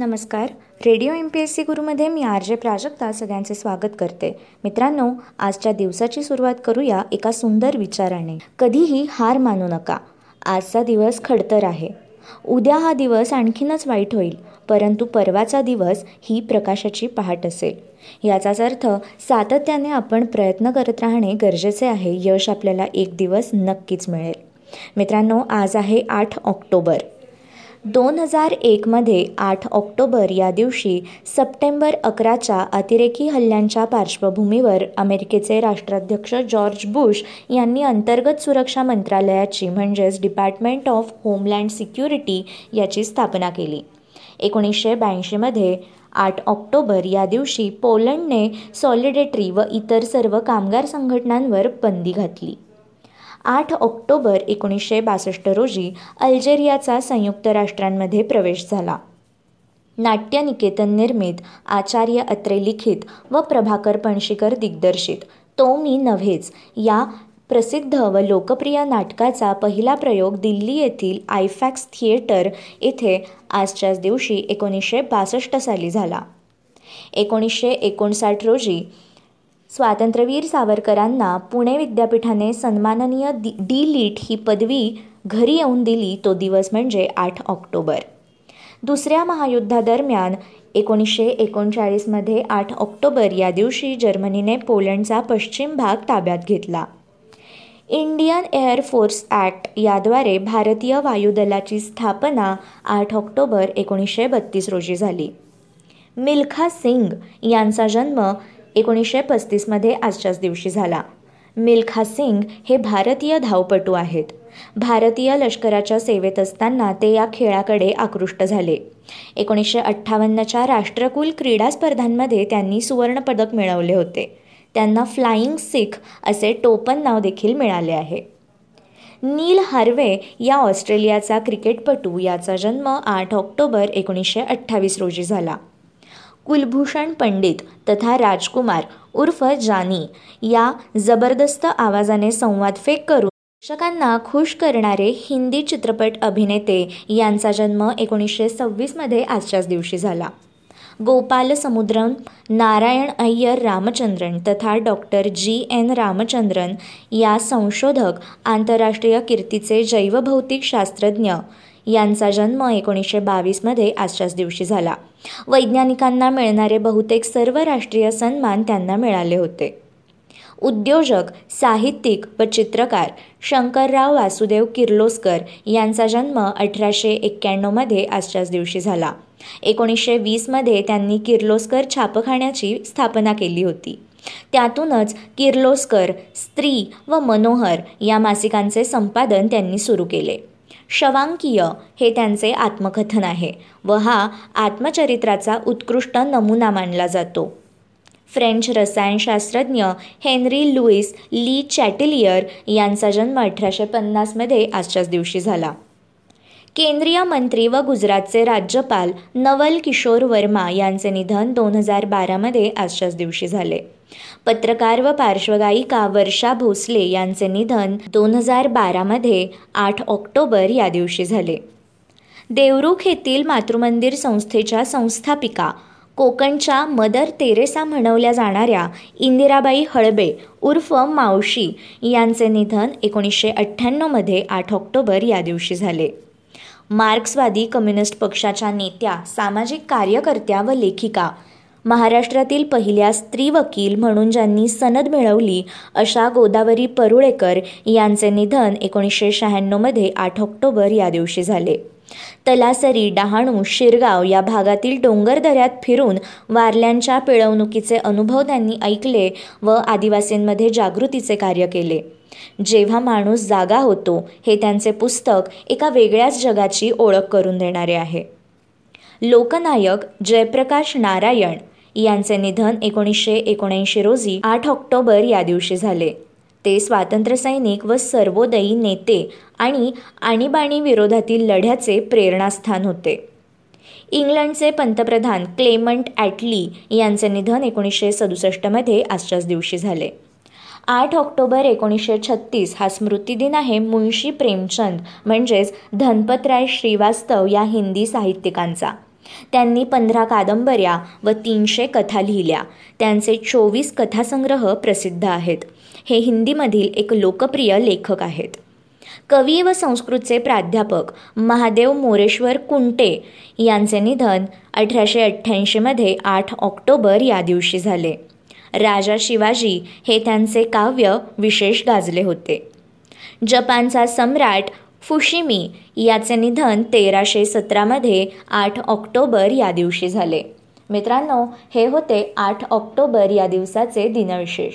नमस्कार. Radio M P S C गुरुमध्ये मी R J Prajakta सगळ्यांचे स्वागत करते. मित्रांनो आजच्या दिवसाची सुरुवात करूया एका सुंदर विचाराने. कधीही हार मानू नका. आजचा दिवस खडतर आहे. उद्या हा दिवस आणखीनच वाईट होईल परंतु परवाचा दिवस ही प्रकाशाची पहाट असेल. याचाच अर्थ सातत्याने आपण प्रयत्न करत राहणे गरजेचे आहे यश आपल्याला एक दिवस नक्कीच मिळेल. मित्रांनो आज आहे आठ ऑक्टोबर. दोन हजार एकमध्ये आठ ऑक्टोबर या दिवशी सप्टेंबर अकराच्या अतिरेकी हल्ल्यांच्या पार्श्वभूमीवर अमेरिकेचे राष्ट्राध्यक्ष जॉर्ज बुश यांनी अंतर्गत सुरक्षा मंत्रालयाची म्हणजेच डिपार्टमेंट ऑफ होमलँड सिक्युरिटी याची स्थापना केली. एकोणीसशे ब्याऐंशीमध्ये आठ ऑक्टोबर या दिवशी पोलंडने सॉलिडेटरी व इतर सर्व कामगार संघटनांवर बंदी घातली. आठ ऑक्टोबर एकोणीसशे बासष्ट रोजी अल्जेरियाचा संयुक्त राष्ट्रांमध्ये प्रवेश झाला. नाट्यनिकेतन निर्मित आचार्य अत्रे लिखित व प्रभाकर पणशीकर दिग्दर्शित तो मी नव्हेच या प्रसिद्ध व लोकप्रिय नाटकाचा पहिला प्रयोग दिल्ली येथील आयफॅक्स थिएटर येथे आजच्याच दिवशी एकोणीसशे बासष्ट साली झाला. एकोणीसशे एकोणसाठ रोजी स्वातंत्र्यवीर सावरकरांना पुणे विद्यापीठाने सन्माननीय दी डी लीट ही पदवी घरी येऊन दिली तो दिवस म्हणजे आठ ऑक्टोबर. दुसऱ्या महायुद्धादरम्यान एकोणीसशे एकोणचाळीसमध्ये आठ ऑक्टोबर या दिवशी जर्मनीने पोलंडचा पश्चिम भाग ताब्यात घेतला. इंडियन एअरफोर्स ॲक्ट याद्वारे भारतीय वायुदलाची स्थापना आठ ऑक्टोबर एकोणीसशे बत्तीस रोजी झाली. मिल्खा सिंग यांचा जन्म एकोणीसशे पस्तीसमध्ये आजच्याच दिवशी झाला. मिल्खा सिंग हे भारतीय धावपटू आहेत. भारतीय लष्कराच्या सेवेत असताना ते या खेळाकडे आकृष्ट झाले. एकोणीसशे अठ्ठावन्नच्या राष्ट्रकुल क्रीडा स्पर्धांमध्ये त्यांनी सुवर्णपदक मिळवले होते. त्यांना फ्लाईंग सिख असे टोपन नाव देखील मिळाले आहे. नील हार्वे या ऑस्ट्रेलियाचा क्रिकेटपटू याचा जन्म आठ ऑक्टोबर एकोणीसशे अठ्ठावीस रोजी झाला. कुलभूषण पंडित तथा राजकुमार उर्फ जानी या जबरदस्त आवाजाने संवाद फेक करून प्रेक्षकांना खुश करणारे हिंदी चित्रपट अभिनेते यांचा जन्म एकोणीसशे सव्वीसमध्ये आजच्याच दिवशी झाला. गोपाल समुद्रन नारायण अय्यर रामचंद्रन तथा डॉक्टर जी एन रामचंद्रन या संशोधक आंतरराष्ट्रीय कीर्तीचे जैवभौतिक शास्त्रज्ञ यांचा जन्म एकोणीसशे बावीसमध्ये आजच्याच दिवशी झाला. वैज्ञानिकांना मिळणारे बहुतेक सर्व राष्ट्रीय सन्मान त्यांना मिळाले होते. उद्योजक साहित्यिक व चित्रकार शंकरराव वासुदेव किर्लोस्कर यांचा जन्म अठराशे एक्क्याण्णवमध्ये आजच्याच दिवशी झाला. एकोणीसशे वीसमध्ये त्यांनी किर्लोस्कर छापखान्याची स्थापना केली होती. त्यातूनच किर्लोस्कर स्त्री व मनोहर या मासिकांचे संपादन त्यांनी सुरू केले. शवांकीय हे त्यांचे आत्मकथन आहे व हा आत्मचरित्राचा उत्कृष्ट नमुना मानला जातो. फ्रेंच रसायनशास्त्रज्ञ हेनरी लुईस ली चॅटिलियर यांचा जन्म अठराशे पन्नासमध्ये आजच्याच दिवशी झाला. केंद्रीय मंत्री व गुजरातचे राज्यपाल नवल किशोर वर्मा यांचे निधन दोन हजार बारामध्ये आजच्याच दिवशी झाले. पत्रकार व पार्श्वगायिका वर्षा भोसले यांचे निधन दोन हजार बारामध्ये आठ ऑक्टोबर या दिवशी झाले. देवरुख येथील मातृमंदिर संस्थेच्या संस्थापिका कोकणच्या मदर तेरेसा म्हणवल्या जाणाऱ्या इंदिराबाई हळबे उर्फ मावशी यांचे निधन एकोणीसशे अठ्ठ्याण्णवमध्ये आठ ऑक्टोबर या दिवशी झाले. मार्क्सवादी कम्युनिस्ट पक्षाच्या नेत्या सामाजिक कार्यकर्त्या व लेखिका. महाराष्ट्रातील पहिल्या स्त्री वकील म्हणून ज्यांनी सनद मिळवली अशा गोदावरी परुळेकर यांचे निधन एकोणीसशे शहाण्णवमध्ये आठ ऑक्टोबर या दिवशी झाले. तलासरी डहाणू शिरगाव या भागातील डोंगरदऱ्यात फिरून वारल्यांच्या पिळवणुकीचे अनुभव त्यांनी ऐकले व आदिवासींमध्ये जागृतीचे कार्य केले. जेव्हा माणूस जागा होतो हे त्यांचे पुस्तक एका वेगळ्याच जगाची ओळख करून देणारे आहे. लोकनायक जयप्रकाश नारायण यांचे निधन एकोणीसशे एकोणऐंशी रोजी आठ ऑक्टोबर या दिवशी झाले. ते स्वातंत्र्यसैनिक व सर्वोदयी नेते आणि आणीबाणी विरोधातील लढ्याचे प्रेरणास्थान होते. इंग्लंडचे पंतप्रधान क्लेमंट ॲटली यांचे निधन एकोणीसशे सदुसष्टमध्ये आजच्याच दिवशी झाले. आठ ऑक्टोबर एकोणीसशे छत्तीस हा स्मृतिदिन आहे मुंशी प्रेमचंद म्हणजेच धनपतराय श्रीवास्तव या हिंदी साहित्यिकांचा. त्यांनी पंधरा कादंबऱ्या व तीनशे कथा लिहिल्या. त्यांचे चोवीस कथासंग्रह प्रसिद्ध आहेत. हे हिंदीमधील एक लोकप्रिय लेखक आहेत. कवी व संस्कृतचे प्राध्यापक महादेव मोरेश्वर कुंटे यांचे निधन अठराशे अठ्ठ्याऐंशीमध्ये आठ ऑक्टोबर या दिवशी झाले. राजा शिवाजी हे त्यांचे काव्य विशेष गाजले होते. जपानचा सम्राट फुशिमी याचे निधन तेराशे सतरामध्ये आठ ऑक्टोबर या दिवशी झाले. मित्रांनो हे होते आठ ऑक्टोबर या दिवसाचे दिनविशेष.